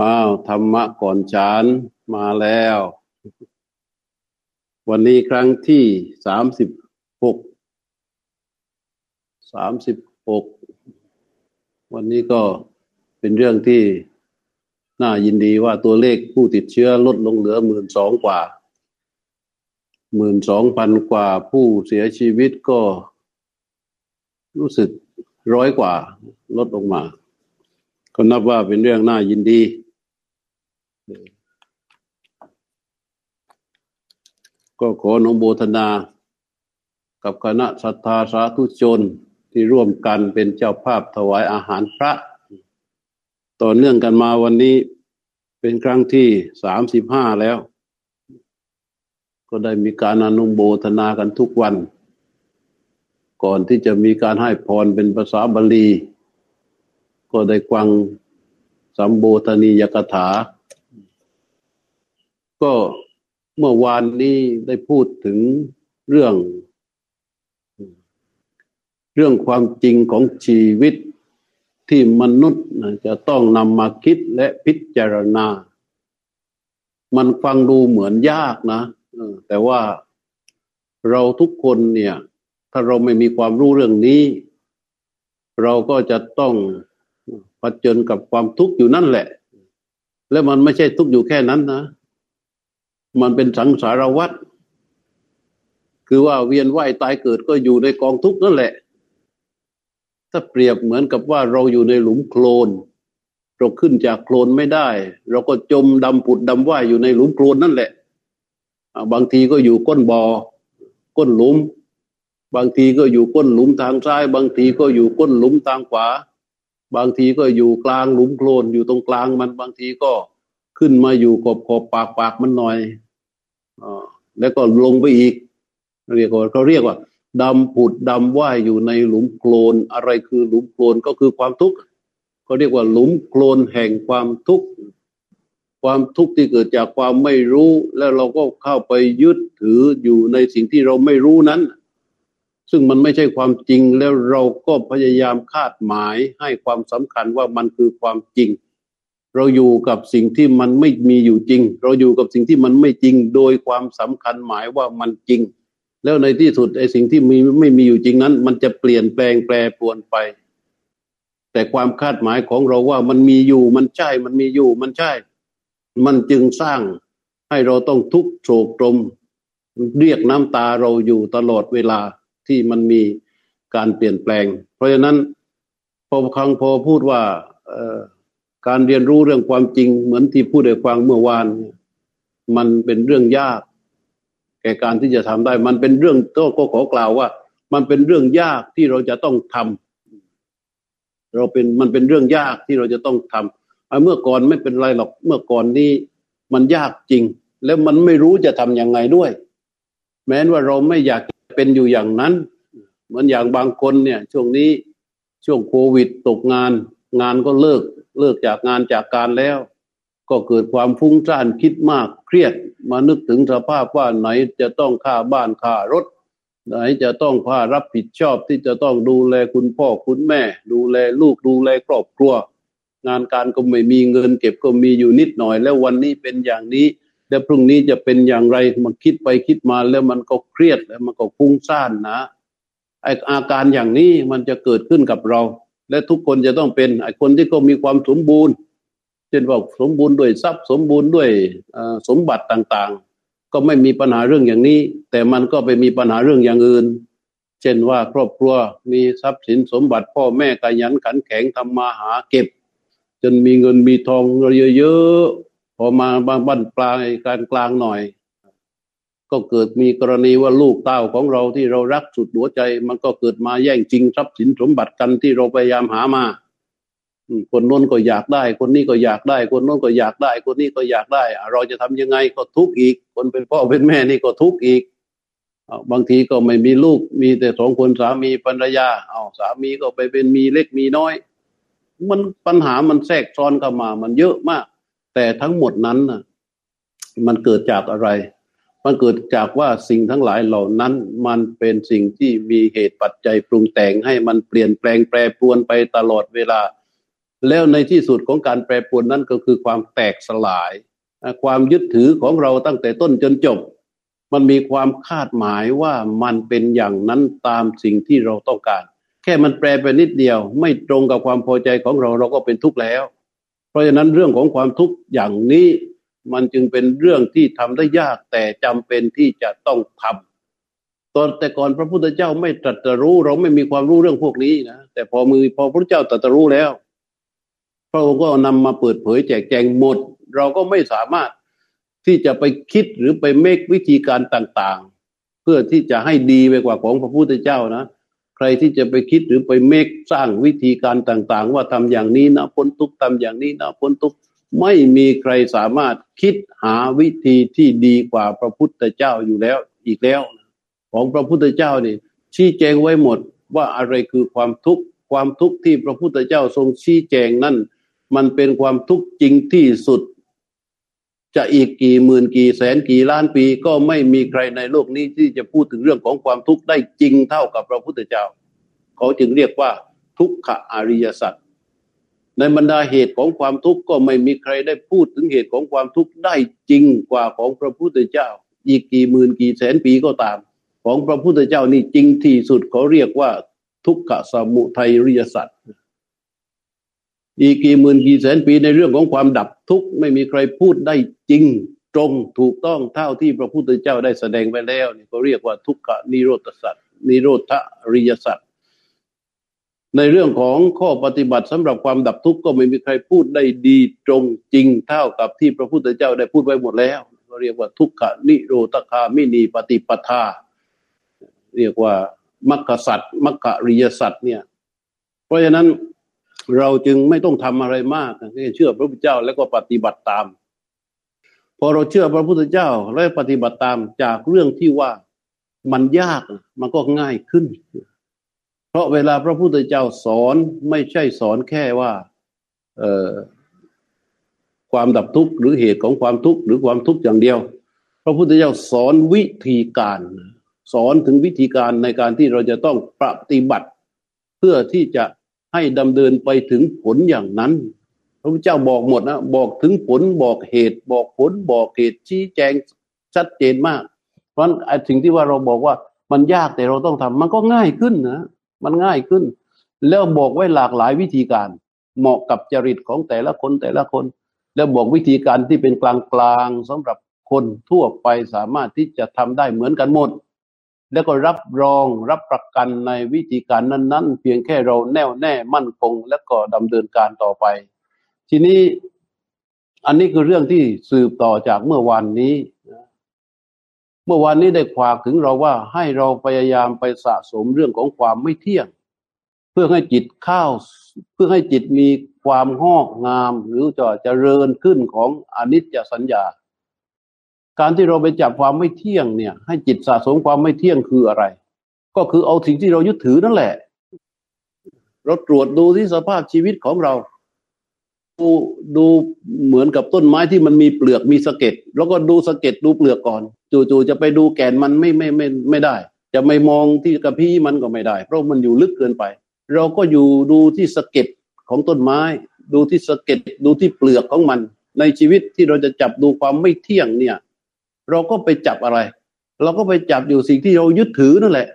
อ้าวธรรมะก่อนฉันมาแล้ว วันนี้ครั้งที่สามสิบหกสามสิบหกวันนี้ก็เป็นเรื่องที่น่ายินดีว่าตัวเลขผู้ติดเชื้อลดลงเหลือหมื่นสองกว่าหมื่นสองพันกว่าผู้เสียชีวิตก็รู้สึกร้อยกว่าลดลงมา ก็นับว่าเป็นเรื่องน่ายินดี ก็ขออนุโมทนา กับคณะศรัทธาสาธุชนที่ร่วมกันเป็นเจ้าภาพถวายอาหารพระ ต่อเนื่องกันมาวันนี้เป็นครั้งที่สามสิบห้าแล้ว ก็ได้มีการอนุโมทนากันทุกวัน ก่อนที่จะมีการให้พรเป็นภาษาบาลี ก็ได้กวังสัมโบธนียกถา ก็ เมื่อวานนี้ได้พูดถึงเรื่อง เรื่องความจริงของชีวิตที่มนุษย์จะต้องนำมาคิดและพิจารณา มันฟังดูเหมือนยากนะแต่ว่าเราทุกคนเนี่ย ถ้าเราไม่มีความรู้เรื่องนี้ เราก็จะต้องผจญกับความทุกข์อยู่นั่นแหละ และมันไม่ใช่ทุกข์อยู่แค่นั้นนะ มันเป็นสังสารวัฏคือว่าเวียนว่ายตายเกิดก็อยู่ในกองทุกข์นั่นแหละ ถ้าเปรียบเหมือนกับว่าเราอยู่ในหลุมโคลน เราขึ้นจากโคลนไม่ได้ เราก็จมดำผุดดำว่ายอยู่ในหลุมโคลนนั่นแหละ บางทีก็อยู่ก้นบอ่อก้นหลุม บางทีก็อยู่ก้นหลุมทางซ้าย บางทีก็อยู่ก้นหลุมทางขวา บางทีก็อยู่กลางหลุมโคลนอยู่ตรงกลางมันบางทีก็ขึ้นมาอยู่ขอบขอบปากปากมันหน่อย แล้วก็ลงไปอีกเรียกว่าเขาเรียกว่าดำผุดดำว่ายอยู่ในหลุมโคลนอะไรคือหลุมโคลนก็คือความทุกข์เขาเรียกว่าหลุมโคลนแห่งความทุกข์ความทุกข์ที่เกิดจากความไม่รู้ แล้วเราก็เข้าไปยึดถืออยู่ในสิ่งที่เราไม่รู้นั้น ซึ่งมันไม่ใช่ความจริงแล้วเราก็พยายามคาดหมายให้ความสำคัญว่ามันคือความจริง เราอยู่กับสิ่งที่มันไม่มีอยู่จริง เราอยู่กับสิ่งที่มันไม่จริง โดยความสำคัญหมายว่ามันจริง แล้วในที่สุดไอ้สิ่งที่มีไม่มีอยู่จริงนั้น มันจะเปลี่ยนแปลงแปรปรวนไป แต่ความคาดหมายของเราว่ามันมีอยู่มันใช่ มันมีอยู่มันใช่ มันจึงสร้างให้เราต้องทุกโศกตรม เรียกน้ำตาเราอยู่ตลอดเวลาที่มันมีการเปลี่ยนแปลง เพราะฉะนั้นพอครั้งพอพูดว่า การเรียนรู้เรื่องความจริง เหมือนที่พูดได้ฟังเมื่อวาน มันเป็นเรื่องยาก แก่การที่จะทำได้ มันเป็นเรื่องก็ขอกล่าวว่า มันเป็นเรื่องยากที่เราจะต้องทำเราเป็นมันเป็นเรื่องยากที่เราจะต้องทำเมื่อก่อนไม่เป็นไรหรอกเมื่อก่อนนี้มันยากจริง แล้วมันไม่รู้จะทํำยังไงด้วย แม้ว่าเราไม่อยากเป็นอยู่อย่างนั้นเหมือนอย่างบางคนเนี่ย ช่วงนี้ช่วงโควิดตกงาน งานก็เลิก เลิกจากงานจากการแล้ว ก็เกิดความฟุ้งซ่านคิดมากเครียด มานึกถึงสภาพว่าไหนจะต้องค่าบ้านค่ารถ ไหนจะต้องค่ารับผิดชอบที่จะต้องดูแลคุณพ่อคุณแม่ ดูแลลูกดูแลครอบครัว งานการก็ไม่มีเงิน เก็บก็มีอยู่นิดหน่อย แล้ววันนี้เป็นอย่างนี้ แล้วพรุ่งนี้จะเป็นอย่างไรมาคิดไปคิดมาแล้วมันก็เครียดแล้วมันก็ฟุ้งซ่านนะไออาการอย่างนี้มันจะเกิดขึ้นกับเรา และทุกคนจะต้องเป็นไอคนที่ก็มีความสมบูรณ์เช่นว่าสมบูรณ์ด้วยทรัพย์สมบูรณ์ด้วยสมบัติต่างๆ ก็ไม่มีปัญหาเรื่องอย่างนี้ แต่มันก็ไปมีปัญหาเรื่องอย่างอื่น เช่นว่าครอบครัวมีทรัพย์สินสมบัติ พ่อแม่ขยันขันแข็งทำมาหาเก็บ จนมีเงินมีทองเยอะๆพอมาบางบ้านปลายการกลางหน่อย ก็เกิดมีกรณีว่าลูกเต้าของเราที่เรารักสุดหัวใจ มันก็เกิดมาแย่งจริงทรัพย์สินสมบัติกันที่เราพยายามหามาคนโน้นก็อยากได้ คนนี้ก็อยากได้ คนโน้นก็อยากได้ คนนี้ก็อยากได้ เราจะทำยังไงก็ทุกข์อีก คนเป็นพ่อเป็นแม่นี่ก็ทุกข์อีกบางทีก็ไม่มีลูกมีแต่สองคนสามีภรรยาเอาสามีก็ไปเป็นมีเล็กมีน้อย มันปัญหามันแทรกซ้อนเข้ามา มันเยอะมาก แต่ทั้งหมดนั้นน่ะมันเกิดจากอะไร มันเกิดจากว่าสิ่งทั้งหลายเหล่านั้น มันเป็นสิ่งที่มีเหตุปัจจัยปรุงแต่งให้มันเปลี่ยนแปลงแปรปรวนไปตลอดเวลา แล้วในที่สุดของการแปรปรวนนั้นก็คือความแตกสลาย ความยึดถือของเราตั้งแต่ต้นจนจบ มันมีความคาดหมายว่ามันเป็นอย่างนั้นตามสิ่งที่เราต้องการ แค่มันแปรไปนิดเดียว ไม่ตรงกับความพอใจของเราเราก็เป็นทุกข์แล้ว เพราะฉะนั้นเรื่องของความทุกข์อย่างนี้ มันจึงเป็นเรื่องที่ทำได้ยากแต่จำเป็นที่จะต้องทำตอนแต่ก่อนพระพุทธเจ้าไม่ตรัสรู้ เราไม่มีความรู้เรื่องพวกนี้นะแต่พอมือพอพระเจ้าตรัสรู้แล้ว พระองค์ก็นำมาเปิดเผยแจกแจงหมด เราก็ไม่สามารถที่จะไปคิดหรือไปเมควิธีการต่างๆ เพื่อที่จะให้ดีไปกว่าของพระพุทธเจ้านะใครที่จะไปคิดหรือไปเมคสร้างวิธีการต่าง ๆ ว่าทำอย่างนี้นะพ้นทุกทำอย่างนี้นะพ้นทุก ไม่มีใครสามารถคิดหาวิธีที่ดีกว่าพระพุทธเจ้าอยู่แล้วอีกแล้ว ของพระพุทธเจ้านี่ชี้แจงไว้หมดว่าอะไรคือความทุกข์ความทุกข์ที่พระพุทธเจ้าทรงชี้แจงนั่นมันเป็นความทุกข์จริงที่สุด จะอีกกี่หมื่นกี่แสนกี่ล้านปีก็ไม่มีใครในโลกนี้ที่จะพูดถึงเรื่องของความทุกข์ได้จริงเท่ากับพระพุทธเจ้า เขาจึงเรียกว่าทุกขอริยสัจ ในบรรดาเหตุของความทุกข์ก็ไม่มีใครได้พูดถึงเหตุของความทุกข์ได้จริงกว่าของพระพุทธเจ้า อีกกี่หมื่นกี่แสนปีก็ตาม ของพระพุทธเจ้านี่จริงที่สุดเขาเรียกว่าทุกขสมุทัยริยสัจอีกกี่หมื่นกี่แสนปีในเรื่องของความดับทุกข์ไม่มีใครพูดได้จริง ตรงถูกต้องเท่าที่พระพุทธเจ้าได้แสดงไปแล้วนี่ก็เรียกว่าทุกขนิโรธสัตว์นิโรธริยสัตว์ ในเรื่องของข้อปฏิบัติสำหรับความดับทุกข์ก็ไม่มีใครพูดได้ดีตรงจริงเท่ากับที่พระพุทธเจ้าได้พูดไว้หมดแล้วก็เรียกว่าทุกขนิโรธคามินีปฏิปทา เรียกว่ามัคคสัตมัคคริยสัตเนี่ย เพราะฉะนั้นเราจึงไม่ต้องทำอะไรมากแค่เชื่อพระพุทธเจ้าแล้วก็ปฏิบัติตาม พอเราเชื่อพระพุทธเจ้าแล้วปฏิบัติตามจากเรื่องที่ว่ามันยากมันก็ง่ายขึ้น เพราะเวลาพระพุทธเจ้าสอนไม่ใช่สอนแค่ว่าเออความดับทุกข์หรือเหตุของความทุกข์หรือความทุกข์อย่างเดียว พระพุทธเจ้าสอนวิธีการ สอนถึงวิธีการในการที่เราจะต้องปฏิบัติ เพื่อที่จะให้ดำเนินไปถึงผลอย่างนั้น พระพุทธเจ้าบอกหมดนะบอกถึงผลบอกเหตุ บอกผลบอกเหตุชี้แจงชัดเจนมาก เพราะไอ้สิ่งที่ว่าเราบอกว่ามันยากแต่เราต้องทำมันก็ง่ายขึ้นนะ มันง่ายขึ้น แล้วบอกไว้หลากหลายวิธีการ เหมาะกับจริตของแต่ละคนแต่ละคน แล้วบอกวิธีการที่เป็นกลางๆสำหรับคนทั่วไปสามารถที่จะทำได้เหมือนกันหมด แล้วก็รับรองรับประกันในวิธีการนั้น ๆ เพียงแค่เราแน่วแน่มั่นคง แล้วก็ดำเนินการต่อไป ทีนี้อันนี้คือเรื่องที่สืบต่อจากเมื่อวานนี้ เมื่อวานนี้ได้ขวากถึงเราว่าให้เราพยายามไปสะสมเรื่องของความไม่เที่ยง เพื่อให้จิตเข้าเพื่อให้จิตมีความงอกงาม หรือจะเจริญขึ้นของอนิจจสัญญา การที่เราไปจับความไม่เที่ยงเนี่ย ให้จิตสะสมความไม่เที่ยงคืออะไร ก็คือเอาสิ่งที่เรายึดถือนั่นแหละ เราตรวจดูที่สภาพชีวิตของเรา ดูดูเหมือนกับต้นไม้ที่มันมีเปลือกมีสะเก็ดแล้วก็ดูสะเก็ดดูเปลือกก่อน จู่ๆจะไปดูแก่นมันไม่ไม่ไม่ไม่ได้ จะไม่มองที่กระพี้มันก็ไม่ได้ เพราะมันอยู่ลึกเกินไป เราก็อยู่ดูที่สะเก็ดของต้นไม้ ดูที่สะเก็ดดูที่เปลือกของมัน ในชีวิตที่เราจะจับดูความไม่เที่ยงเนี่ย เราก็ไปจับอะไร เราก็ไปจับอยู่สิ่งที่เรายึดถือนั่นแหละ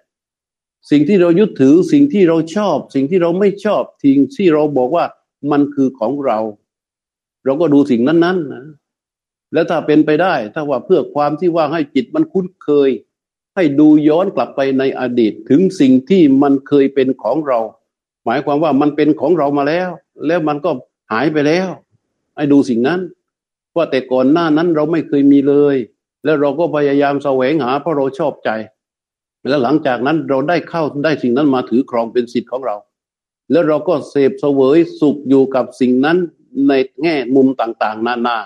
สิ่งที่เรายึดถือสิ่งที่เราชอบ สิ่งที่เราไม่ชอบ สิ่งที่เราบอกว่า มันคือของเรา เราก็ดูสิ่งนั้นๆนนะแล้วถ้าเป็นไปได้ ถ้าว่าเพื่อความที่ว่าให้จิตมันคุ้นเคย ให้ดูย้อนกลับไปในอดีตถึงสิ่งที่มันเคยเป็นของเรา หมายความว่ามันเป็นของเรามาแล้ว แล้วมันก็หายไปแล้ว ให้ดูสิ่งนั้นว่าแต่ก่อนหน้านั้นเราไม่เคยมีเลย แล้วเราก็พยายามแสวงหาเพราะเราชอบใจ แล้วหลังจากนั้นเราได้เข้าได้สิ่งนั้นมาถือครองเป็นสิทธิ์ของเรา แล้วเราก็เสพเสวยสุขอยู่กับสิ่งนั้นในแง่มุมต่างๆ นานา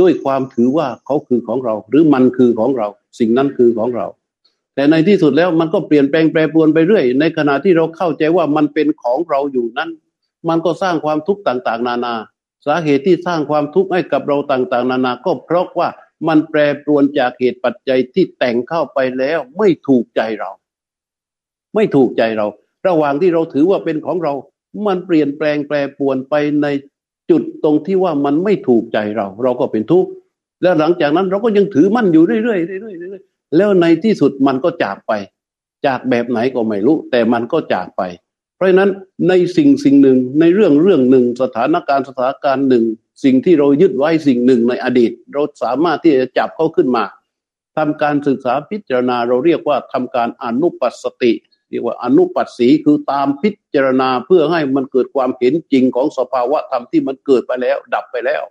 ด้วยความถือว่าเขาคือของเรา หรือมันคือของเรา สิ่งนั้นคือของเรา แต่ในที่สุดแล้วมันก็เปลี่ยนแปลงแปรปรวนไปเรื่อย ในขณะที่เราเข้าใจว่ามันเป็นของเราอยู่นั้น มันก็สร้างความทุกข์ต่างๆ นานา สาเหตุที่สร้างความทุกข์ให้กับเราต่างๆ นานา ก็เพราะว่ามันแปรปรวนจากเหตุปัจจัยที่แต่งเข้าไปแล้ว ไม่ถูกใจเรา ไม่ถูกใจเรา ระหว่างที่เราถือว่าเป็นของเรา มันเปลี่ยนแปลงแปรปวนไปในจุดตรงที่ว่ามันไม่ถูกใจเรา เราก็เป็นทุกข์แล้วหลังจากนั้นเราก็ยังถือมั่นอยู่เรื่อยๆเรื่อยๆแล้วในที่สุดมันก็จากไป จากแบบไหนก็ไม่รู้ แต่มันก็จากไป เพราะฉะนั้นในสิ่งสิ่งหนึ่งในเรื่องเรื่องหนึ่งสถานการณ์สถานการณ์หนึ่ง สิ่งที่เรายึดไว้สิ่งหนึ่งในอดีต เราสามารถที่จะจับเขาขึ้นมาทำการศึกษาพิจารณาเราเรียกว่าทำการอนุปัสสติ เรียกว่าอนุปัสสีคือตามพิจารณาเพื่อให้มันเกิดความเห็นจริงของสภาวะธรรมที่มันเกิดไปแล้ว ดับไปแล้ว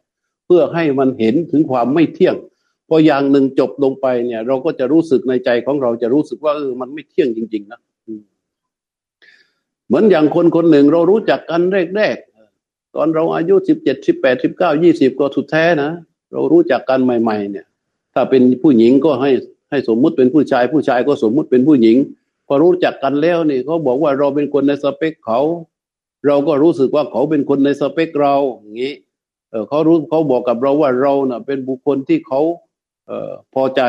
เพื่อให้มันเห็นถึงความไม่เที่ยงพออย่างหนึ่งจบลงไปเนี่ย เราก็จะรู้สึกในใจของเราจะรู้สึกว่าเออมันไม่เที่ยงจริง ๆ นะเหมือนอย่างคนคนหนึ่งเรารู้จักกันแรกๆตอนเราอายุสิบเจ็ดสิบแปดสิบเก้ายี่สิบก็สุดแท้นะเรารู้จักกันใหม่ ๆ เนี่ย ถ้าเป็นผู้หญิงก็ให้ให้สมมุติเป็นผู้ชาย ผู้ชายก็สมมุติเป็นผู้หญิง พอรู้จักกันแล้วนี่เขาบอกว่าเราเป็นคนในสเปคเขา เราก็รู้สึกว่าเขาเป็นคนในสเปคเราอย่างนี้เขารู้เขาบอกกับเราว่าเราเน่ะ เป็นบุคคลที่เขาเออพอใจ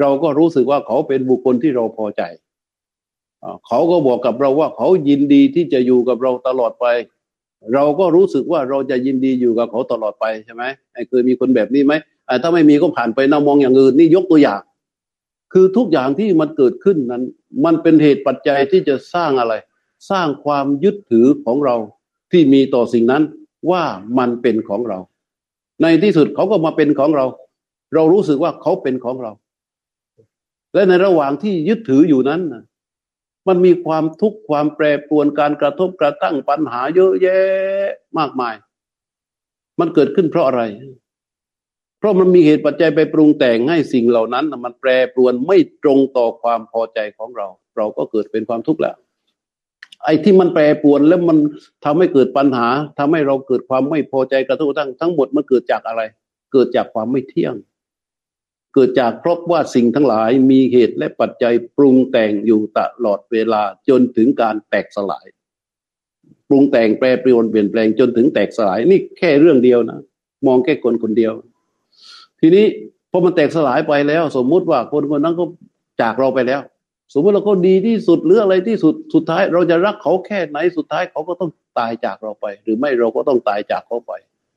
เราก็รู้สึกว่าเขาเป็นบุคคลที่เราพอใจเขาก็บอกกับเราว่าเขายินดีที่จะอยู่กับเราตลอดไป เราก็รู้สึกว่าเราจะยินดีอยู่กับเขาตลอดไปใช่ไหมไอ้เคยมีคนแบบนี้ไหมถ้าไม่มีก็ผ่านไปนะมองอย่างอื่นนี่ยกตัวอย่าง คือทุกอย่างที่มันเกิดขึ้นนั้น มันเป็นเหตุปัจจัยที่จะสร้างอะไร สร้างความยึดถือของเราที่มีต่อสิ่งนั้นว่ามันเป็นของเรา ในที่สุดเขาก็มาเป็นของเรา เรารู้สึกว่าเขาเป็นของเรา และในระหว่างที่ยึดถืออยู่นั้นมันมีความทุกข์ความแปรปรวนการกระทบกระทั่งปัญหาเยอะแยะมากมาย มันเกิดขึ้นเพราะอะไร เพราะมันมีเหตุปัจจัยไปปรุงแต่งให้สิ่งเหล่านั้นมันแปรปรวนไม่ตรงต่อความพอใจของเรา เราก็เกิดเป็นความทุกข์แล้วไอ้ที่มันแปรปรวนแล้วมันทำให้เกิดปัญหาทำให้เราเกิดความไม่พอใจกระทบทั้งทั้งหมดมันเกิดจากอะไร เกิดจากความไม่เที่ยง เกิดจากเพราะว่าสิ่งทั้งหลายมีเหตุและปัจจัยปรุงแต่งอยู่ตลอดเวลาจนถึงการแตกสลาย ปรุงแต่งแปรปรวนเปลี่ยนแปลงจนถึงแตกสลาย นี่แค่เรื่องเดียวนะมองแค่คนคนเดียว ทีนี้พอมันแตกสลายไปแล้ว สมมุติว่าคนคนนั้นก็จากเราไปแล้ว สมมติเราก็ดีที่สุดหรืออะไรที่สุดสุดท้าย เราจะรักเขาแค่ไหนสุดท้ายเขาก็ต้องตายจากเราไป หรือไม่เราก็ต้องตายจากเขาไป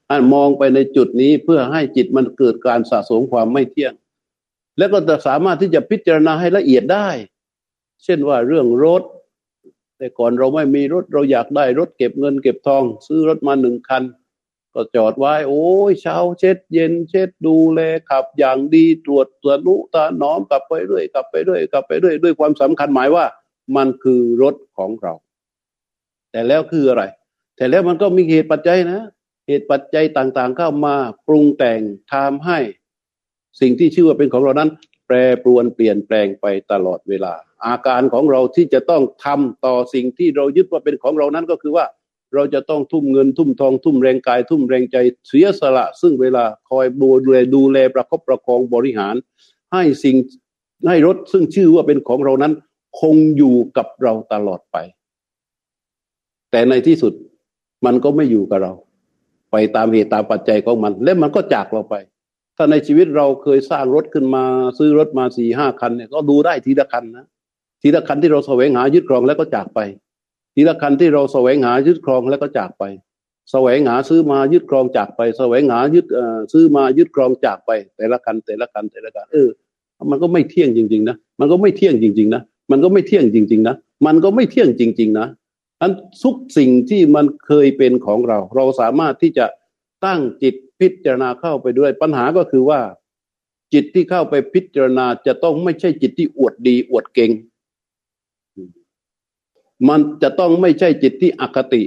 อันมองไปในจุดนี้เพื่อให้จิตมันเกิดการสะสมความไม่เที่ยง แล้วก็จะสามารถที่จะพิจารณาให้ละเอียดได้ เช่นว่าเรื่องรถ แต่ก่อนเราไม่มีรถเราอยากได้รถเก็บเงินเก็บทอง ซื้อรถมาหนึ่งคัน ก็จอดไว้ โอ้ยเช้าเช็ด เย็นเช็ดดูแลขับ อย่างดีตรวจตรวจนุตาน้อมกลับไปเรื่อยกลับไปเรื่อยกลับไปเรื่อยด้วยความสำคัญหมายว่า มันคือรถของเรา แต่แล้วคืออะไร แต่แล้วมันก็มีเหตุปัจจัยนะ เหตุปัจจัยต่างๆเข้ามาปรุงแต่งทำให้ สิ่งที่ชื่อว่าเป็นของเรานั้น แปรปรวนเปลี่ยนแปลงไปตลอดเวลา อาการของเราที่จะต้องทำต่อสิ่งที่เรายึดว่าเป็นของเรานั้นก็คือว่า เราจะต้องทุ่มเงินทุ่มทองทุ่มแรงกาย ทุ่มแรงใจเสียสละ ซึ่งเวลาคอยดูแลดูแลประคบประคองบริหาร ให้สิ่งให้รถซึ่งชื่อว่าเป็นของเรานั้น คงอยู่กับเราตลอดไป แต่ในที่สุดมันก็ไม่อยู่กับเรา ไปตามเหตุตามปัจจัยของมัน และมันก็จากเราไป ถ้าในชีวิตเราเคยสร้างรถขึ้นมา ซื้อรถมาสี่ห้าคันเนี่ยก็ดูได้ทีละคันนะทีละคันที่เราแสวงหายึดครองแล้วก็จากไป ทีละคันที่เราแสวงหายึดครองแล้วก็จากไป แสวงหาซื้อมายึดครองจากไป แสวงหายึดซื้อมายึดครองจากไป แต่ละคันแต่ละคันแต่ละคันเออ มันก็ไม่เที่ยงจริง ๆ นะ มันก็ไม่เที่ยงจริง ๆ นะ มันก็ไม่เที่ยงจริง ๆ นะ มันก็ไม่เที่ยงจริง ๆ นะอันทุกสิ่งที่มันเคยเป็นของเรา เราสามารถที่จะตั้งจิตพิจารณาเข้าไปด้วย ปัญหาก็คือว่า จิตที่เข้าไปพิจารณาจะต้องไม่ใช่จิตที่อวดดี อวดเก่ง มันจะต้องไม่ใช่จิตที่อคติ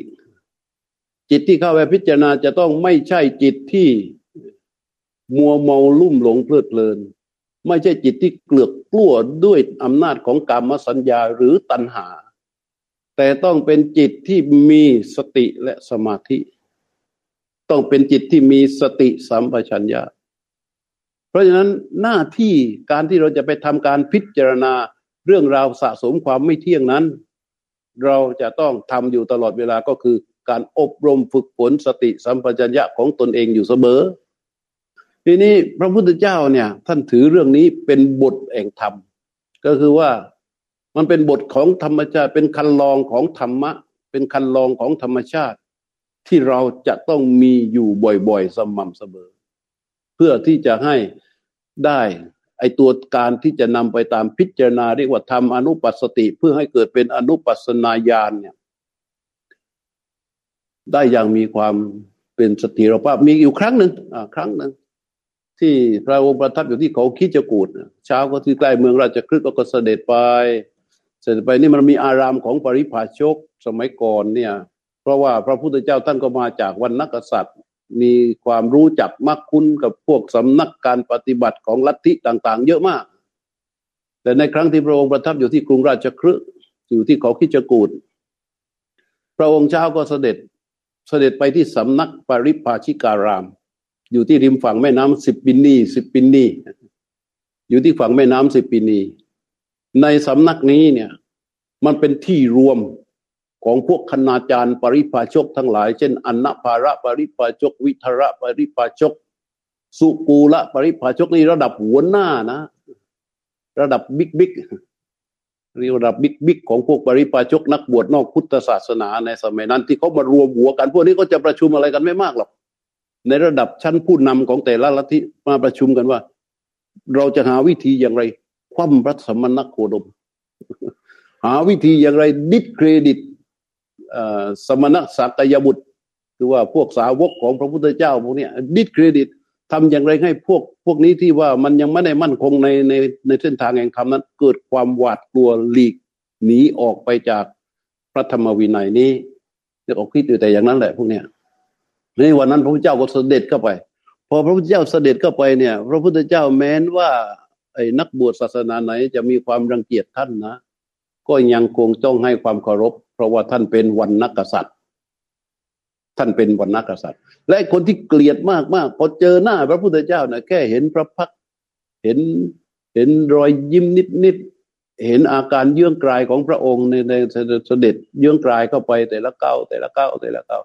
จิตที่เข้าไปพิจารณาจะต้องไม่ใช่จิตที่มัวเมาลุ่มหลงเพลิดเพลิน ไม่ใช่จิตที่เกลือกกลั้วด้วยอำนาจของกรรมสัญญาหรือตัณหา แต่ต้องเป็นจิตที่มีสติและสมาธิ ต้องเป็นจิตที่มีสติสัมปชัญญะ เพราะฉะนั้นหน้าที่การที่เราจะไปทำการพิจารณาเรื่องราวสะสมความไม่เที่ยงนั้น เราจะต้องทำอยู่ตลอดเวลาก็คือการอบรมฝึกฝนสติสัมปชัญญะของตนเองอยู่เสมอ ทีนี้พระพุทธเจ้าเนี่ย ท่านถือเรื่องนี้เป็นบทแห่งธรรม ก็คือว่ามันเป็นบทของธรรมชาติ เป็นคันลองของธรรมะ เป็นคันลองของธรรมชาติ ที่เราจะต้องมีอยู่บ่อยๆ สม่ำเสมอ เพื่อที่จะให้ได้ ไอตัวการที่จะนำไปตามพิจารณาเรียกว่าทำอนุปัสสติเพื่อให้เกิดเป็นอนุปัสนาญาณเนี่ยได้อย่างมีความเป็นสถิรภาพมีอยู่ครั้งหนึ่งอ่าครั้งหนึ่งที่พระองค์ประทับอยู่ที่เขาคิจกูดเช้าก็ที่ใกล้เมืองราชคฤห์ก็เสด็จไปเสด็จไปนี่มันมีอารามของปริพาชกสมัยก่อนเนี่ย เพราะว่าพระพุทธเจ้าท่านก็มาจากวันนักษัตริย์ มีความรู้จักมักคุ้นกับพวกสำนักการปฏิบัติของลัทธิต่าง ๆ เยอะมาก แต่ในครั้งที่พระองค์ประทับอยู่ที่กรุงราชคฤห์อยู่ที่เขาคิจกูดพระองค์เช้าก็เสด็จเสด็จไปที่สำนักปริพาชิการาม อยู่ที่ริมฝั่งแม่น้ำสิบปินีสิบปินีอยู่ที่ฝั่งแม่น้ำสิบปินีในสำนักนี้เนี่ย มันเป็นที่รวม ของพวกคณาจารย์ปริพาชกทั้งหลาย เช่น อนนภาระปริพาชก วิทระปริพาชก สุกูละปริพาชกนี่ระดับหัวหน้านะ ระดับบิ๊กบิ๊กเรียกระดับบิ๊กบิ๊กของพวกปริพาชกนักบวชนอกพุทธศาสนาในสมัยนั้น ที่เขามารวมหัวกัน พวกนี้ก็จะประชุมอะไรกันไม่มากหรอกในระดับชั้นผู้นำของแต่ละลัทธิมาประชุมกันว่า เราจะหาวิธีอย่างไร คว่ำพระสมณโคดม หาวิธีอย่างไรดิสเครดิต สมณศากยบุตร คือว่าพวกสาวกของพระพุทธเจ้าพวกนี้ดิสเครดิตทำอย่างไรให้พวกพวกนี้ที่ว่ามันยังไม่ได้มั่นคงในในในเส้นทางแห่งธรรมนั้น เกิดความหวาดกลัวหลีกหนีออกไปจากพระธรรมวินัยนี้เดี๋ยวออกคิดอยู่แต่อย่างนั้นแหละพวกเนี้ยในวันนั้นพระพุทธเจ้าก็เสด็จเข้าไป พอพระพุทธเจ้าเสด็จเข้าไปเนี่ย พระพุทธเจ้าแม้นว่าไอ้นักบวชศาสนาไหนจะมีความรังเกียจท่านนะ ก็ยังคงต้องให้ความเคารพ เพราะว่าท่านเป็นวันนักษัตริย์ ท่านเป็นวันนักษัตริย์ และคนที่เกลียดมากมากพอเจอหน้าพระพุทธเจ้านี่ยแค่เห็นพระพักเห็นเห็นรอยยิ้มนิดนิดเห็นอาการเยื่องกลายของพระองค์ในในเสด็จเยื่องกลายเข้าไปแต่ละเก้าแต่ละเก้าแต่ละเก้า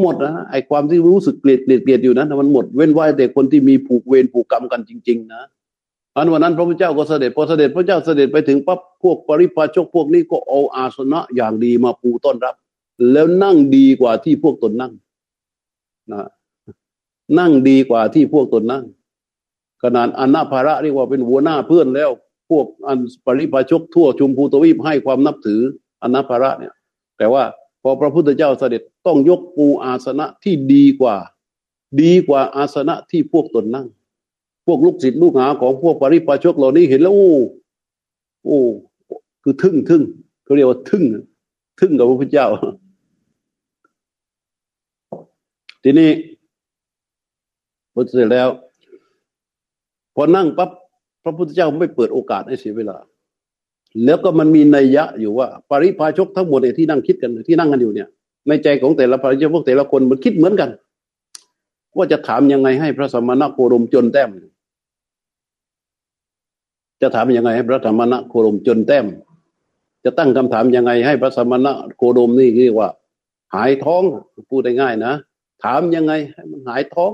หมดนะไอความที่รู้สึกเกลียดเกลียดเกลียดอยู่นั้นมันหมดเว้นไว้แต่คนที่มีผูกเวรผูกกรรมกันจริง ๆ นะ อันวันนั้นพระพุทธเจ้าก็เสด็จพอเสด็จพระเจ้าเสด็จไปถึงปั๊บพวกปริพาชกพวกนี้ก็เอาอาสนะอย่างดีมาปูต้อนรับ แล้วนั่งดีกว่าที่พวกตนนั่งนะนั่งดีกว่าที่พวกตนนั่ง ขนาดอนนาภาระเรียกว่าเป็นหัวหน้าเพื่อนแล้ว พวกอันปริพาชกทั่วชุมพูตวีปให้ความนับถืออนนาภาระเนี่ย แต่ว่าพอพระพุทธเจ้าเสด็จต้องยกปูอาสนะที่ดีกว่า ดีกว่าอาสนะที่พวกตนนั่ง พวกลูกศิษย์ลูกหาของพวกปริปาชกเหล่านี้เห็นแล้วโอ้โอ้คือทึ่งทึ่งเขาเรียกว่าทึ่ง ทึ่งกับพระพุทธเจ้า ทีนี้พอเสร็จแล้ว พอนั่งปั๊บพระพุทธเจ้าไม่เปิดโอกาสให้เสียเวลา แล้วก็มันมีนัยยะอยู่ว่า ปริพาชกทั้งหมดที่นั่งคิดกันที่นั่งกันอยู่เนี่ย ในใจของแต่ละปริพาชกแต่ละคนมันคิดเหมือนกัน ว่าจะถามยังไงให้พระสมณโคดมจนแต้ม จะถามยังไงให้พระธรรมณะโคดมจนแต้ม จะตั้งคำถามยังไงให้พระสมณะโคดมนี่เรียกว่า หายท้องพูดได้ง่ายนะถามยังไงให้มันหายท้อง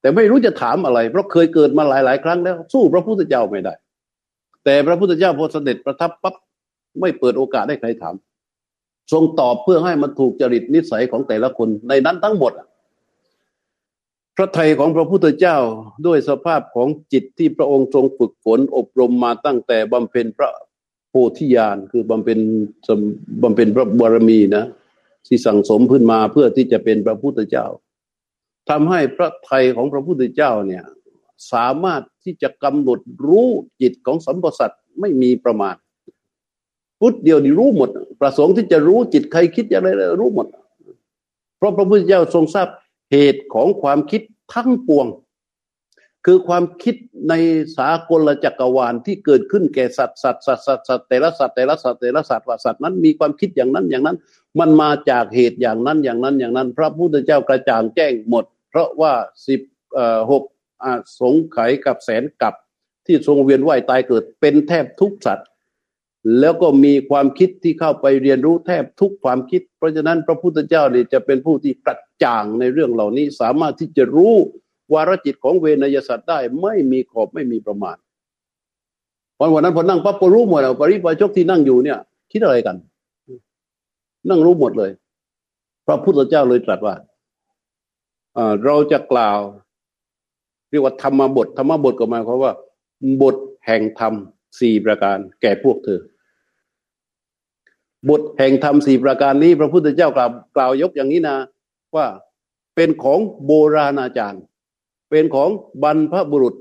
แต่ไม่รู้จะถามอะไร เพราะเคยเกิดมาหลาย ๆ ครั้งแล้ว สู้พระพุทธเจ้าไม่ได้ แต่พระพุทธเจ้าพอเสด็จประทับปั๊บไม่เปิดโอกาสให้ใครถาม ทรงตอบเพื่อให้มันถูกจริตนิสัยของแต่ละคนในนั้นทั้งหมดอะ พระไทยของพระพุทธเจ้าด้วยสภาพของจิตที่พระองค์ทรงฝึกฝนอบรมมาตั้งแต่บำเพ็ญพระโพธิญาณคือบำเพ็ญบำเพ็ญพระบารมีนะ ที่สั่งสมขึ้นมาเพื่อที่จะเป็นพระพุทธเจ้าทำให้พระไทยของพระพุทธเจ้าเนี่ยสามารถที่จะกำหนดรู้จิตของสัมปสัตไม่มีประมาณพุทธเดียวนี่รู้หมด ประสงค์ที่จะรู้จิตใครคิดอะไรรู้หมด เพราะพระพุทธเจ้าทรงทราบ เหตุของความคิดทั้งปวง คือความคิดในสากลจักรวาลที่เกิดขึ้นแก่สัตว์สัตว์สัตว์สัตว์สัตว์แต่ละสัตว์แต่ละสัตว์แต่ละสัตว์ว่าสัตว์นั้นมีความคิดอย่างนั้นอย่างนั้น มันมาจากเหตุอย่างนั้นอย่างนั้นอย่างนั้น พระพุทธเจ้ากระจ่างแจ้งหมด เพราะว่าสิบหกสงไขกับแสนกับที่ทรงเวียนว่ายตายเกิดเป็นแทบทุกสัตว์ แล้วก็มีความคิดที่เข้าไปเรียนรู้แทบทุกความคิด เพราะฉะนั้นพระพุทธเจ้าเนี่ยจะเป็นผู้ที่กระจ่างในเรื่องเหล่านี้ สามารถที่จะรู้วารจิตของเวนยสัตว์ได้ไม่มีขอบไม่มีประมาณวันวันนั้นพอนั่งปั๊บก็รู้หมดแล้วปริปาชกที่นั่งอยู่เนี่ย คิดอะไรกัน นั่งรู้หมดเลย พระพุทธเจ้าเลยตรัสว่าเราจะกล่าว เรียกว่าธรรมบทธรรมบทก็หมายความว่า บทแห่งธรรม สี่ประการแก่พวกเธอบทแห่งธรรมสี่ประการนี้ พระพุทธเจ้ากล่าวกล่าวยกอย่างนี้นะ ว่าเป็นของโบราณอาจารย์ เป็นของบรรพบุรุษ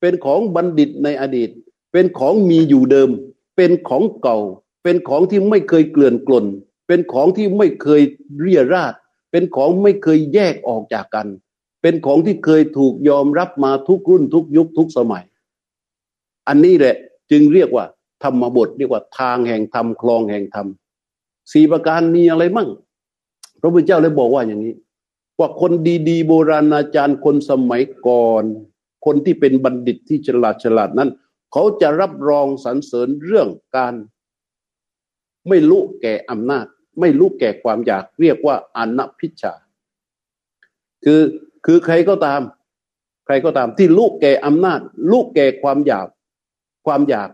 เป็นของบัณฑิตในอดีต เป็นของมีอยู่เดิม เป็นของเก่า เป็นของที่ไม่เคยเกลื่อนกลนเป็นของที่ไม่เคยเรียราดเป็นของไม่เคยแยกออกจากกัน เป็นของที่เคยถูกยอมรับมาทุกรุ่นทุกยุคทุกสมัย อันนี้แหละ จึงเรียกว่า ธรรมบทเรียกว่าทางแห่งธรรมคลองแห่งธรรมสี่ประการมีอะไรมั่ง พระพุทธเจ้าเลยบอกว่าอย่างนี้ ว่าคนดีๆ โบราณอาจารย์คนสมัยก่อน คนที่เป็นบัณฑิตที่ฉลาดฉลาดนั้น เขาจะรับรองสรรเสริญเรื่องการ ไม่รู้แก่อำนาจ ไม่รู้แก่ความอยากเรียกว่าอนัพิชา คือคือใครก็ตาม ใครก็ตามที่ลูกแก่อำนาจลูกแก่ความอยาก ความอยาก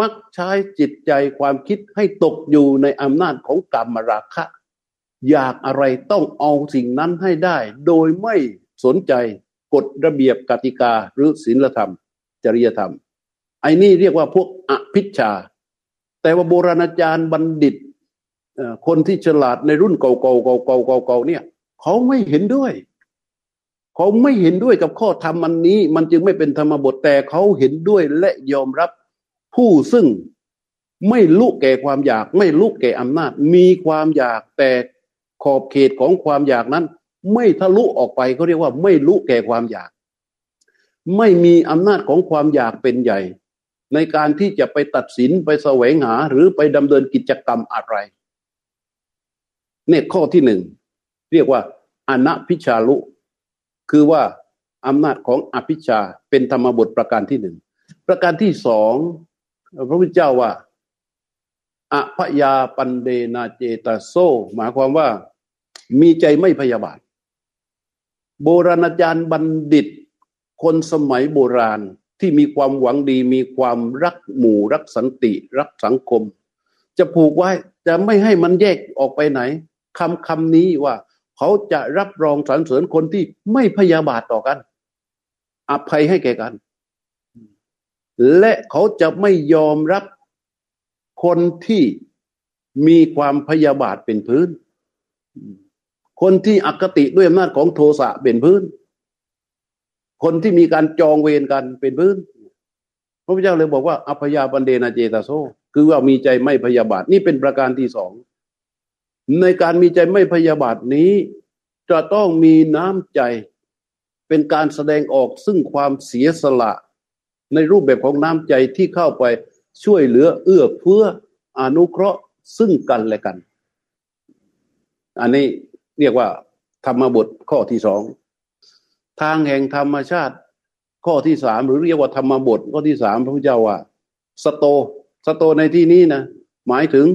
มักใช้จิตใจความคิดให้ตกอยู่ในอำนาจของกรรมราคะ อยากอะไรต้องเอาสิ่งนั้นให้ได้ โดยไม่สนใจกฎระเบียบกติกาหรือศีลธรรม จริยธรรม ไอ้นี่เรียกว่าพวกอภิชา แต่ว่าโบราณอาจารย์บัณฑิต คนที่ฉลาดในรุ่นเก่าๆเก่าๆเก่าๆเนี่ย เขาไม่เห็นด้วย เขาไม่เห็นด้วยกับข้อธรรมอันนี้ มันจึงไม่เป็นธรรมบทแต่เขาเห็นด้วยและยอมรับผู้ซึ่งไม่ลุกแก่ความอยาก ไม่ลุกแก่อำนาจ มีความอยากแต่ขอบเขตของความอยากนั้น ไม่ทะลุออกไปเขาเรียกว่าไม่ลุกแก่ความอยาก ไม่มีอำนาจของความอยากเป็นใหญ่ ในการที่จะไปตัดสินไปแสวงหาหรือไปดำเนินกิจกรรมอะไรเนี่ยข้อที่หนึ่งเรียกว่าอนัพิชาลุ คือว่าอำนาจของอภิชาเป็นธรรมบทประการที่หนึ่งประการที่สองพระพุทธเจ้าว่าอภยาปันเดนาเจตาโซ หมายความว่ามีใจไม่พยาบาท โบราณอาจารย์บัณฑิต คนสมัยโบราณที่มีความหวังดี มีความรักหมู่รักสันติ รักสังคม จะผูกไว้จะไม่ให้มันแยกออกไปไหนคำคำนี้ว่า เขาจะรับรองสรรเสริญคนที่ไม่พยาบาทต่อกัน อภัยให้แก่กัน และเขาจะไม่ยอมรับคนที่มีความพยาบาทเป็นพื้น คนที่อคติด้วยอำนาจของโทสะเป็นพื้น คนที่มีการจองเวรกันเป็นพื้น พระพุทธเจ้าเลยบอกว่าอภยาปันเดนาเจตาโซ คือว่ามีใจไม่พยาบาท นี่เป็นประการที่สอง ในการมีใจไม่พยาบาทนี้ จะต้องมีน้ำใจ เป็นการแสดงออกซึ่งความเสียสละ ในรูปแบบของน้ำใจที่เข้าไปช่วยเหลือเอื้อเฟื้ออนุเคราะห์ซึ่งกันและกัน อันนี้เรียกว่า ธรรมบทข้อที่สองทางแห่งธรรมชาติ ข้อที่สามหรือเรียกว่าธรรมบทข้อที่สามพระพุทธเจ้าว่า สโต สโตในที่นี้นะหมายถึง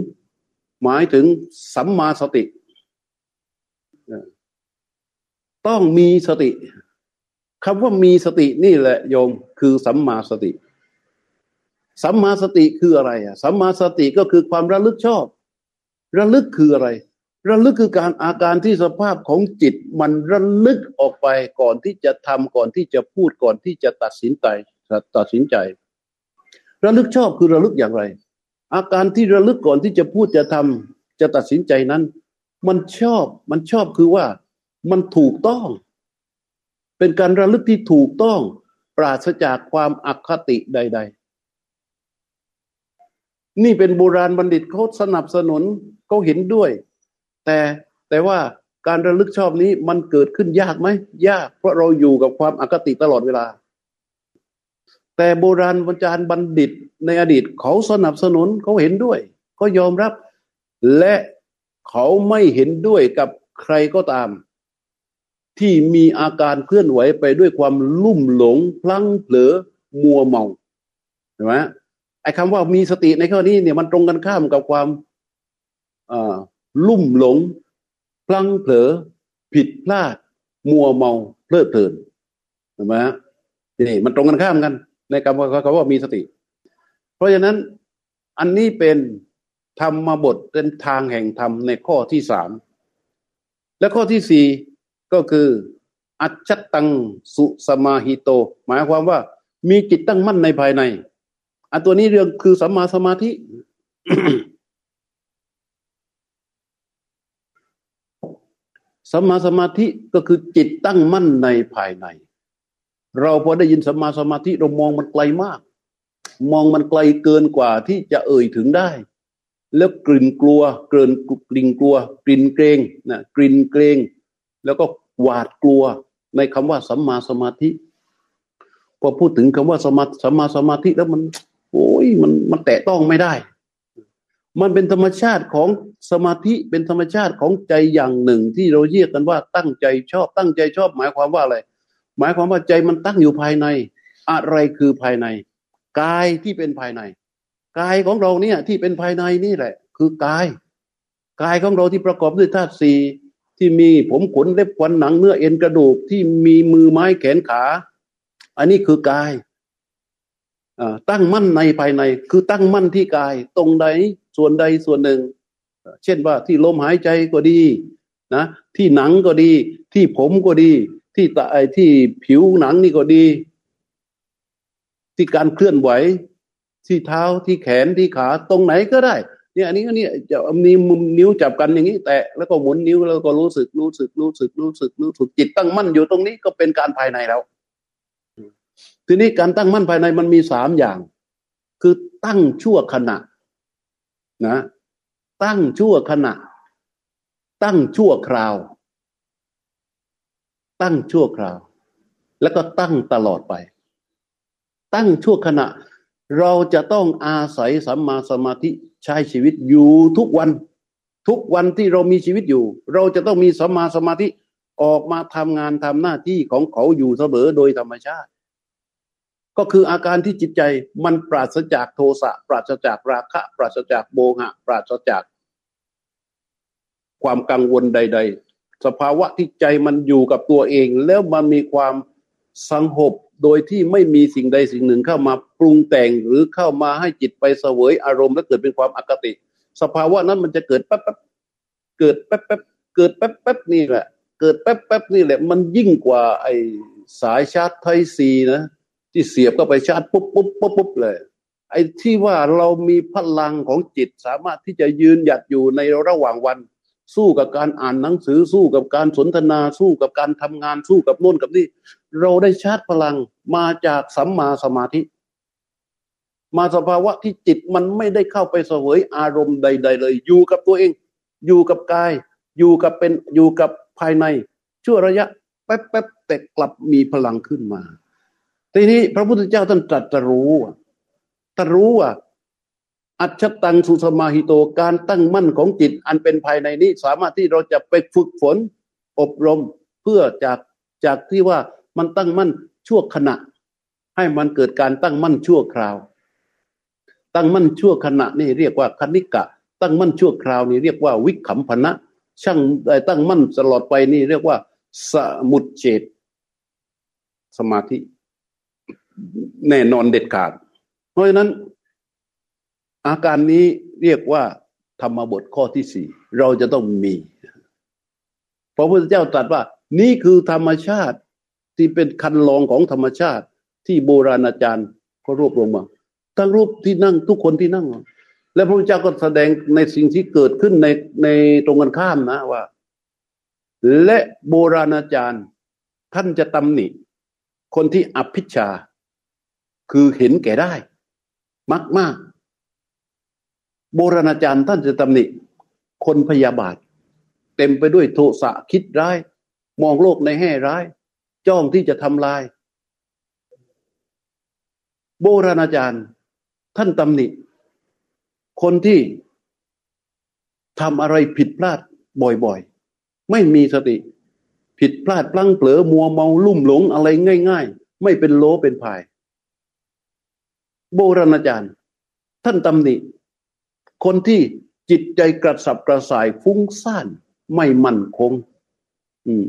หมายถึงสัมมาสติ ต้องมีสติคำว่ามีสตินี่แหละโยมคือสัมมาสติ สัมมาสติคืออะไรอะสัมมาสติก็คือความระลึกชอบ ระลึกคืออะไร ระลึกคือการอาการที่สภาพของจิต มันระลึกออกไปก่อนที่จะทำก่อนที่จะพูดก่อนที่จะตัดสินใจตัดสินใจ ระลึกชอบคือระลึกอย่างไร อาการที่ระลึกก่อนที่จะพูดจะทำจะตัดสินใจนั้น มันชอบมันชอบคือว่ามันถูกต้อง เป็นการระลึกที่ถูกต้อง ปราศจากความอคติใด ๆ นี่เป็นโบราณบัณฑิตเขาสนับสนุนเขาเห็นด้วย แต่แต่ว่าการระลึกชอบนี้มันเกิดขึ้นยากไหมยาก เพราะเราอยู่กับความอคติตลอดเวลา แต่โบราณอาจารย์บัณฑิตในอดีตเขาสนับสนุนเขาเห็นด้วยก็ยอมรับ และเขาไม่เห็นด้วยกับใครก็ตาม ที่มีอาการเคลื่อนไหวไปด้วยความลุ่มหลง พลั้งเผลอมัวเมาเห็นไหมไอ้คำว่ามีสติในข้อนี้เนี่ยมันตรงกันข้ามกับความลุ่มหลง พลั้งเผลอ ผิดพลาด มัวเมาเพลิดเพลินเห็นไหมนี่มันตรงกันข้ามกัน ในคำว่าเขาว่ามีสติ เพราะฉะนั้นอันนี้เป็นธรรมบทเป็นทางแห่งธรรมในข้อที่สามและข้อที่สี่ก็คืออัจฉตังสุสมาหิโต หมายความว่ามีจิตตั้งมั่นในภายใน อันตัวนี้เรื่องคือสัมมาสมาธิสัมมาสมาธิก็คือจิตตั้งมั่นในภายใน เราพอได้ยินสัมมาสมาธิเรามองมันไกลมาก มองมันไกลเกินกว่าที่จะเอ่ยถึงได้ แล้วกลิ่นกลัว เกินกลิ่นกลัว กลิ่นเกรงนะกลิ่นเกรง แล้วก็หวาดกลัวในคำว่าสัมมาสมาธิ พอพูดถึงคำว่าสมาสัมมาสมาธิแล้วมัน โอ้ยมันมันแตะต้องไม่ได้ มันเป็นธรรมชาติของสมาธิเป็นธรรมชาติของใจอย่างหนึ่ง ที่เราเรียกกันว่าตั้งใจชอบตั้งใจชอบหมายความว่าอะไร หมายความว่าใจมันตั้งอยู่ภายใน อะไรคือภายในกายที่เป็นภายในกายของเราเนี่ยที่เป็นภายในนี่แหละ คือกายกายของเราที่ประกอบด้วยธาตุสี่ที่มีผมขนเล็บฟันหนังเนื้อเอ็นกระดูกที่มีมือไม้แขนขา อันนี้คือกายตั้งมั่นในภายใน คือตั้งมั่นที่กาย ตรงใดส่วนใดส่วนหนึ่ง เช่นว่าที่ลมหายใจก็ดีนะที่หนังก็ดี ที่ผมก็ดี ที่ตาไอที่ผิวหนังนี่ก็ดี ที่การเคลื่อนไหว ที่เท้าที่แขนที่ขาตรงไหนก็ได้ เนี่ย อันนี้ก็เนี่ยจะมีมุมนิ้วจับกันอย่างนี้แต่แล้วก็หมุนนิ้วแล้วก็รู้สึกรู้สึกรู้สึกรู้สึกรู้สึกจิตตั้งมั่นอยู่ตรงนี้ก็เป็นการภายในแล้ว ทีนี้การตั้งมั่นภายในมันมีสามอย่าง คือตั้งชั่วขณะ นะ ตั้งชั่วขณะ ตั้งชั่วคราว ตั้งชั่วคราว แล้วก็ตั้งตลอดไป ตั้งชั่วขณะ เราจะต้องอาศัยสัมมาสมาธิใช้ชีวิตอยู่ทุกวัน ทุกวันที่เรามีชีวิตอยู่ เราจะต้องมีสัมมาสมาธิออกมาทำงานทำหน้าที่ของเขาอยู่เสมอโดยธรรมชาติ ก็คืออาการที่จิตใจมันปราศจากโทสะปราศจากราคะ ปราศจากโมหะ ปราศจากความกังวลใด ๆ สภาวะที่ใจมันอยู่กับตัวเอง แล้วมันมีความสังหบโดยที่ไม่มีสิ่งใดสิ่งหนึ่งเข้ามาปรุงแต่งหรือเข้ามาให้จิตไปเสวยอารมณ์และเกิดเป็นความอคติ สภาวะนั้นมันจะเกิดแป๊บแป๊บเกิดแป๊บแป๊บเกิดแป๊บแป๊บนี่แหละ เกิดแป๊บแป๊บนี่แหละ มันยิ่งกว่าไอสายชาร์จไทซีนะที่เสียบเข้าไปชาร์จปุ๊บปุ๊บปุ๊บปุ๊บเลย ไอ้ที่ว่าเรามีพลังของจิตสามารถที่จะยืนหยัดอยู่ในระหว่างวัน สู้กับการอ่านหนังสือสู้กับการสนทนาสู้กับการทำงานสู้กับโน่นกับนี่ เราได้ชาร์จพลังมาจากสัมมาสมาธิ มาสภาวะที่จิตมันไม่ได้เข้าไปเสวยอารมณ์ใด ๆ เลย อยู่กับตัวเอง อยู่กับกาย อยู่กับเป็นอยู่กับภายใน ชั่วระยะแป๊บๆแต่กลับมีพลังขึ้นมา ทีนี้พระพุทธเจ้าท่านตรัสรู้ตรัสรู้ว่า อัจฉตังสุสมาหิโตการตั้งมั่นของจิต อันเป็นภายในนี้ สามารถที่เราจะไปฝึกฝนอบรมเพื่อจากจากที่ว่ามันตั้งมั่นชั่วขณะ ให้มันเกิดการตั้งมั่นชั่วคราว ตั้งมั่นชั่วขณะนี่เรียกว่าคณิกะ ตั้งมั่นชั่วคราวนี่เรียกว่าวิขำพนะช่างตั้งมั่นตลอดไปนี่เรียกว่า สมุดเจต สมาธิ แน่นอนเด็ดขาด เพราะฉะนั้น อาการนี้เรียกว่าธรรมบทข้อที่สี่เราจะต้องมี พระพุทธเจ้าตรัสว่า นี่คือธรรมชาติที่เป็นคันลองของธรรมชาติ ที่โบราณอาจารย์เขารวบรวมมาทั้งรูปที่นั่งทุกคนที่นั่ง และพระพุทธเจ้าก็แสดงในสิ่งที่เกิดขึ้นในในตรงกันข้ามนะว่า และโบราณอาจารย์ท่านจะตำหนิ คนที่อภิชา คือเห็นแก่ได้ มากมาก โบราณอาจารย์ท่านจะตำหนิคนพยาบาท เต็มไปด้วยโทสะคิดร้าย มองโลกในแง่ร้าย จ้องที่จะทำลาย โบราณอาจารย์ท่านตำหนิ คนที่ทำอะไรผิดพลาดบ่อยๆ ไม่มีสติ ผิดพลาดพลั้งเผลอมัวเมาลุ่มหลงอะไรง่าย ๆ ไม่เป็นโลเป็นภาย โบราณอาจารย์ ท่านตำหนิ คนที่จิตใจกระสับกระส่ายฟุ้งซ่านไม่มั่นคง อืม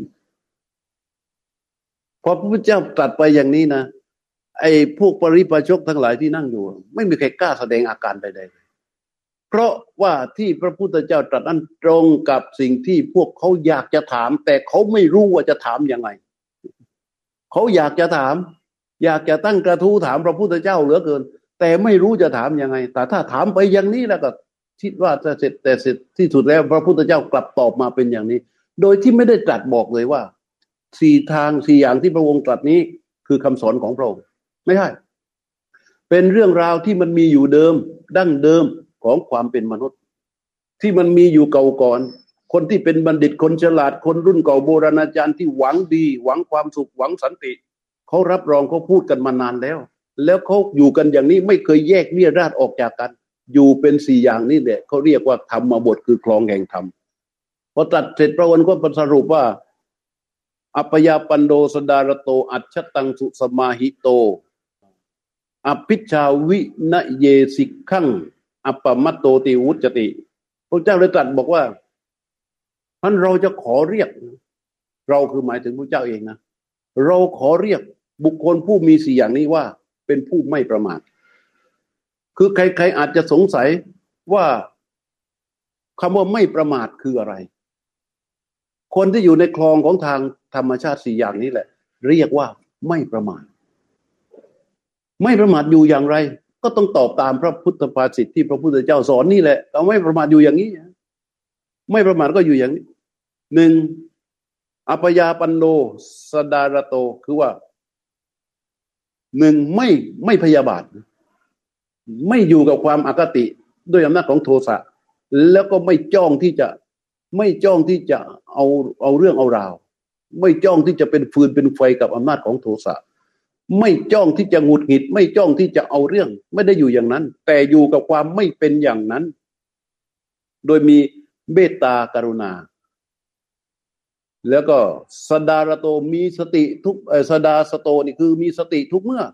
พอพระพุทธเจ้าตรัสไปอย่างนี้นะไอ้พวกปริปชกทั้งหลายที่นั่งอยู่ ไม่มีใครกล้าแสดงอาการใดๆเพราะว่าที่พระพุทธเจ้าตรัสนั้นตรงกับสิ่งที่พวกเขาอยากจะถาม แต่เขาไม่รู้ว่าจะถามยังไง เขาอยากจะถาม อยากจะตั้งกระทู้ถามพระพุทธเจ้าเหลือเกิน แต่ไม่รู้จะถามยังไง แต่ถ้าถามไปอย่างนี้แล้วก็คิดว่าจะเสร็จแต่เสร็จที่สุดแล้วพระพุทธเจ้ากลับตอบมาเป็นอย่างนี้ โดยที่ไม่ได้ตรัสบอกเลยว่าสี่ทางสี่อย่างที่พระองค์ตรัสนี้คือคำสอนของพระองค์ไม่ใช่ เป็นเรื่องราวที่มันมีอยู่เดิม ดั้งเดิมของความเป็นมนุษย์ ที่มันมีอยู่เก่าก่อน คนที่เป็นบัณฑิตคนฉลาดคนรุ่นเก่าโบราณอาจารย์ที่หวังดี หวังความสุขหวังสันติ เขารับรองเขาพูดกันมานานแล้ว แล้วเขาอยู่กันอย่างนี้ไม่เคยแยกเลี่ยราดออกจากกัน อยู่เป็นสี่อย่างนี้แหละเขาเรียกว่าธรรมบทคือคลองแห่งธรรมพอตัดเสร็จพระวันก็สรุปว่า อัปยาปันโดสดารโต อัจฉตังสุสมาหิโต อภิชาวินเยสิกขังอัปมัตโตติวุจติพระเจ้าเลยตรัสบอกว่าท่านเราจะขอเรียก เราคือหมายถึงพระเจ้าเองนะเราขอเรียกบุคคลผู้มีสี่อย่างนี้ว่า เป็นผู้ไม่ประมาท คือใครๆอาจจะสงสัยว่าคำว่าไม่ประมาทคืออะไร คนที่อยู่ในคลองของทางธรรมชาติสี่อย่างนี้แหละ เรียกว่าไม่ประมาท ไม่ประมาทอยู่อย่างไร ก็ต้องตอบตามพระพุทธภาษิตที่พระพุทธเจ้าสอนนี่แหละเราไม่ประมาทอยู่อย่างนี้ ไม่ประมาทก็อยู่อย่างนี้หนึ่งอัปยาปันโนสดารโต คือว่า หนึ่งไม่ไม่พยาบาท ไม่อยู่กับความอคติด้วยอำนาจของโทสะแล้วก็ไม่จ้องที่จะไม่จ้องที่จะเอาเอาเรื่องเอาราว ไม่จ้องที่จะเป็นฟืนเป็นไฟกับอำนาจของโทสะไม่จ้องที่จะหงุดหงิด ไม่จ้องที่จะเอาเรื่อง ไม่ได้อยู่อย่างนั้น แต่อยู่กับความไม่เป็นอย่างนั้น โดยมีเมตตากรุณา แล้วก็สดารโตมีสติทุกสดาสโตนี่คือมีสติทุกเมื่อ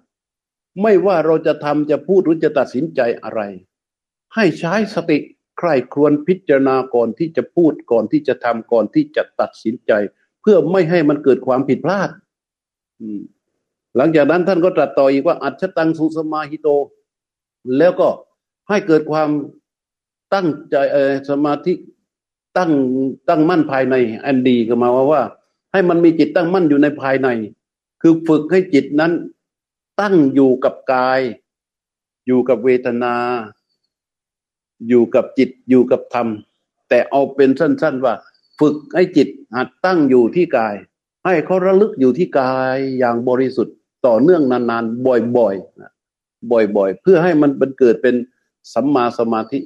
ไม่ว่าเราจะทำจะพูดหรือจะตัดสินใจอะไร ให้ใช้สติใคร่ครวญพิจารณาก่อนที่จะพูดก่อนที่จะทำก่อนที่จะตัดสินใจ เพื่อไม่ให้มันเกิดความผิดพลาดหลังจากนั้นท่านก็ตรัสต่ออีกว่า อัจฉตังสุสมาหิโต แล้วก็ให้เกิดความตั้งใจสมาธิ ตั้งตั้งมั่นภายใน อันดีก็มาว่าว่า ให้มันมีจิตตั้งมั่นอยู่ในภายใน คือฝึกให้จิตนั้น ตั้งอยู่กับกาย อยู่กับเวทนา อยู่กับจิตอยู่กับธรรม แต่เอาเป็นสั้น ๆ ว่า ฝึกให้จิตหัดตั้งอยู่ที่กาย ให้เขาระลึกอยู่ที่กายอย่างบริสุทธิ์ต่อเนื่องนานๆ บ่อยๆนะบ่อยๆ เพื่อให้มันเป็นเกิดเป็นสัมมาสมาธิ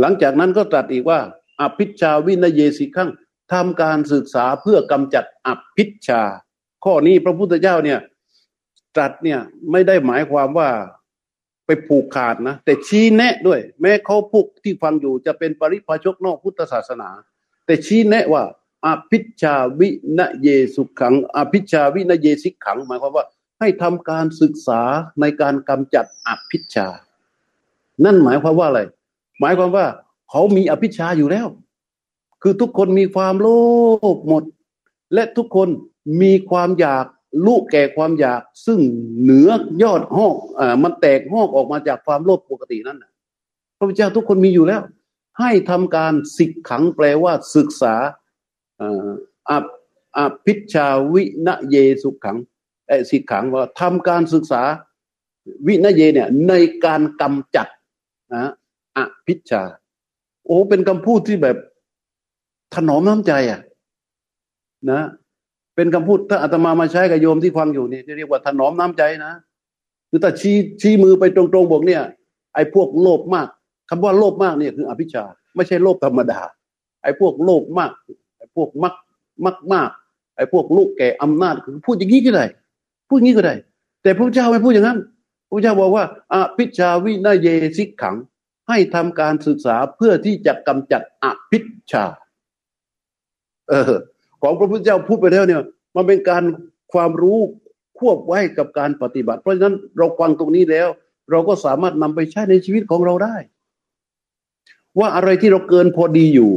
หลังจากนั้นก็ตรัสอีกว่า อภิชาวินเยสิขังทำการศึกษาเพื่อกำจัดอภิชา ข้อนี้พระพุทธเจ้าเนี่ยตรัสเนี่ยไม่ได้หมายความว่าไปผูกขาดนะ แต่ชี้แนะด้วย แม้เขาพวกที่ฟังอยู่จะเป็นปริพาชกนอกพุทธศาสนา แต่ชี้แนะว่าอภิชาวินเยสุขังอภิชาวินเยสิขัง หมายความว่าให้ทำการศึกษาในการกำจัดอภิชา นั่นหมายความว่าอะไร หมายความว่า เขามีอภิชาอยู่แล้ว คือทุกคนมีความโลภหมด และทุกคนมีความอยากลูกแก่ความอยาก ซึ่งเหนือยอดหอกอ่ามันแตกหอกออกมาจากความโลภปกตินั่นพระพุทธเจ้าทุกคนมีอยู่แล้ว ให้ทำการสิกขังแปลว่าศึกษาอัอภิชาวินเยสุขังไอ้สิกขังว่าทำการศึกษาวินเยเนี่ยในการกำจัดนะอภิชา โอ้เป็นคำพูดที่แบบถนอมน้ำใจอะ นะ เป็นคำพูดถ้าอาตมามาใช้กับโยมที่ฟังอยู่นี่จะเรียกว่าถนอมน้ำใจนะคือถ้าชี้ชี้มือไปตรงๆบอกเนี่ย ไอ้พวกโลภมากคำว่าโลภมากเนี่ยคืออภิชา ไม่ใช่โลภธรรมดา ไอ้พวกโลภมาก ไอ้พวกมักมักมาก ไอ้พวกลูกแก่อำนาจคือพูดอย่างนี้ก็ได้พูดอย่างนี้ก็ได้ แต่พระเจ้าไม่พูดอย่างนั้นพระเจ้าบอกว่าอภิชาวินาเยสิกขัง ให้ทำการศึกษาเพื่อที่จะกำจัดอภิชา เออ ของพระพุทธเจ้าพูดไปแล้วเนี่ย มันเป็นการความรู้ควบไว้กับการปฏิบัติ เพราะฉะนั้นเราฟังตรงนี้แล้ว เราก็สามารถนำไปใช้ในชีวิตของเราได้ ว่าอะไรที่เราเกินพอดีอยู่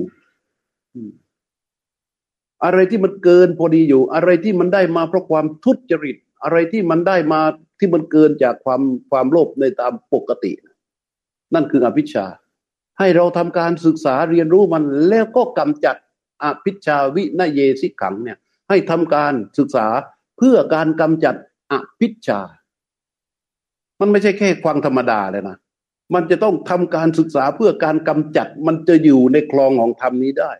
อะไรที่มันเกินพอดีอยู่ อะไรที่มันได้มาเพราะความทุจริต อะไรที่มันได้มาที่มันเกินจากความความโลภในตามปกติ นั่นคืออภิชา ให้เราทำการศึกษาเรียนรู้มันแล้วก็กำจัดอภิชาวินเยสิขังเนี่ย ให้ทำการศึกษาเพื่อการกำจัดอภิชา มันไม่ใช่แค่ฟังธรรมดาเลยนะมันจะต้องทำการศึกษาเพื่อการกำจัดมันจะอยู่ในคลองของธรรมนี้ได้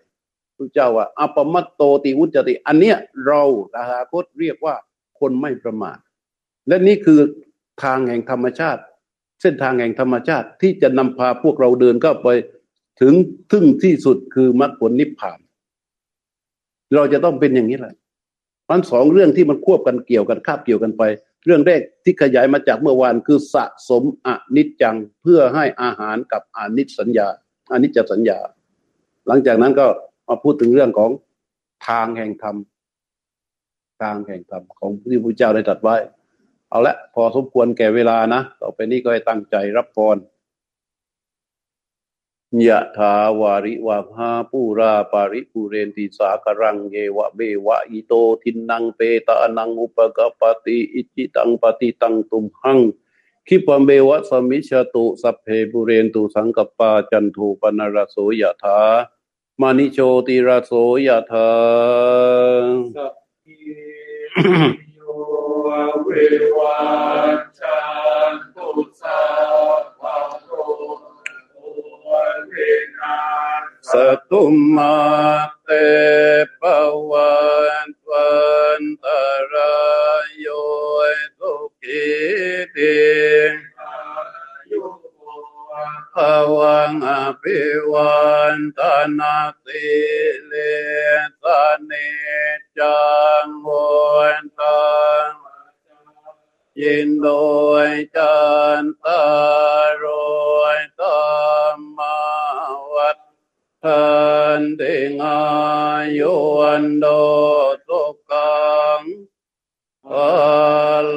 พระเจ้าว่าอปมัตโตติวุจติ อันเนี้ยเราตถาคตเรียกว่าคนไม่ประมาท และนี่คือทางแห่งธรรมชาติ เส้นทางแห่งธรรมชาติที่จะนำพาพวกเราเดินเข้าไปถึงทึ่งที่สุดคือมรรคผลนิพพาน เราจะต้องเป็นอย่างนี้แหละมันสองเรื่องที่มันควบกันเกี่ยวกันคาบเกี่ยวกันไป เรื่องแรกที่ขยายมาจากเมื่อวานคือสะสมอนิจจังเพื่อให้อาหารกับอนิจสัญญาอนิจจสัญญา หลังจากนั้นก็มาพูดถึงเรื่องของทางแห่งธรรมทางแห่งธรรมของที่พระเจ้าได้ตรัสไว้ เอาละพอสมควรแก่เวลานะ ต่อไปนี้ก็ให้ตั้งใจรับพรยะถาวาริวะหาปูราปาริปุเรนติสากรังเยวะเบวะอิโตทินนังเปตานังอุปกปติอิจิตังปฏิตังตุมหังคิปเมวะสมิชตุสัพเพปุเรนตุสังกปาจันทูปนรโสยะถามานิโชติรโสยะถา ววันจันตุสาภะโตสตุมมาเตปวันวันตรายโยทุกิติภวังอภิวันตนาติเลสเน จังวนตังยินโดยจันตารอยตามมาวัดทันเดงายุวันโดตุกังพ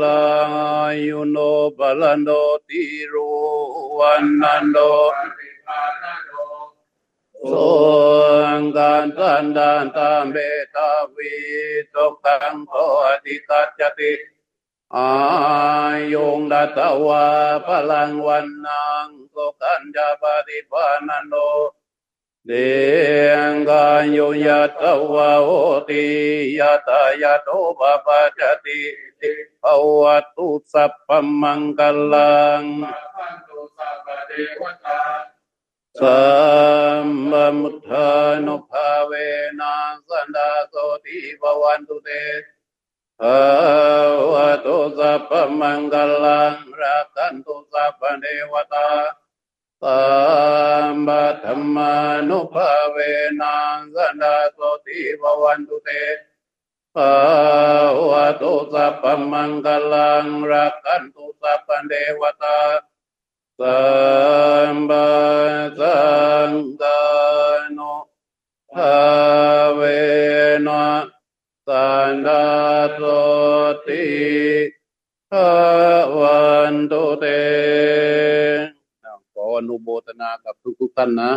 ลังยุโนบาลันโดติรุวันนันโด สุงกันตันดันตามเบตาวิตุกังโพธิกัจจติอายุงดัตวาพลังวันนังโกกันจาปฏิปานันโนเดงกายุยัตวาโอติยะตายะโตปะปะจติภวตุสัพพมังกลังสัพพตุสัพพเดวตา มมุทานุภาเวนัสันดาโสติภวันตุเตภวะตุสัพพมังกลังรักันตุสัพพเทวตาสัมบัธรรมานุภาเวนัสันดาโสติภวันตุเตภวะตุสัพพมังกลังรักันตุสัพพเทวตา สัมปัสันตานุภาเวนะสันดาโสติภาวันโตเตขออนุโมทนากับทุกๆท่านนะ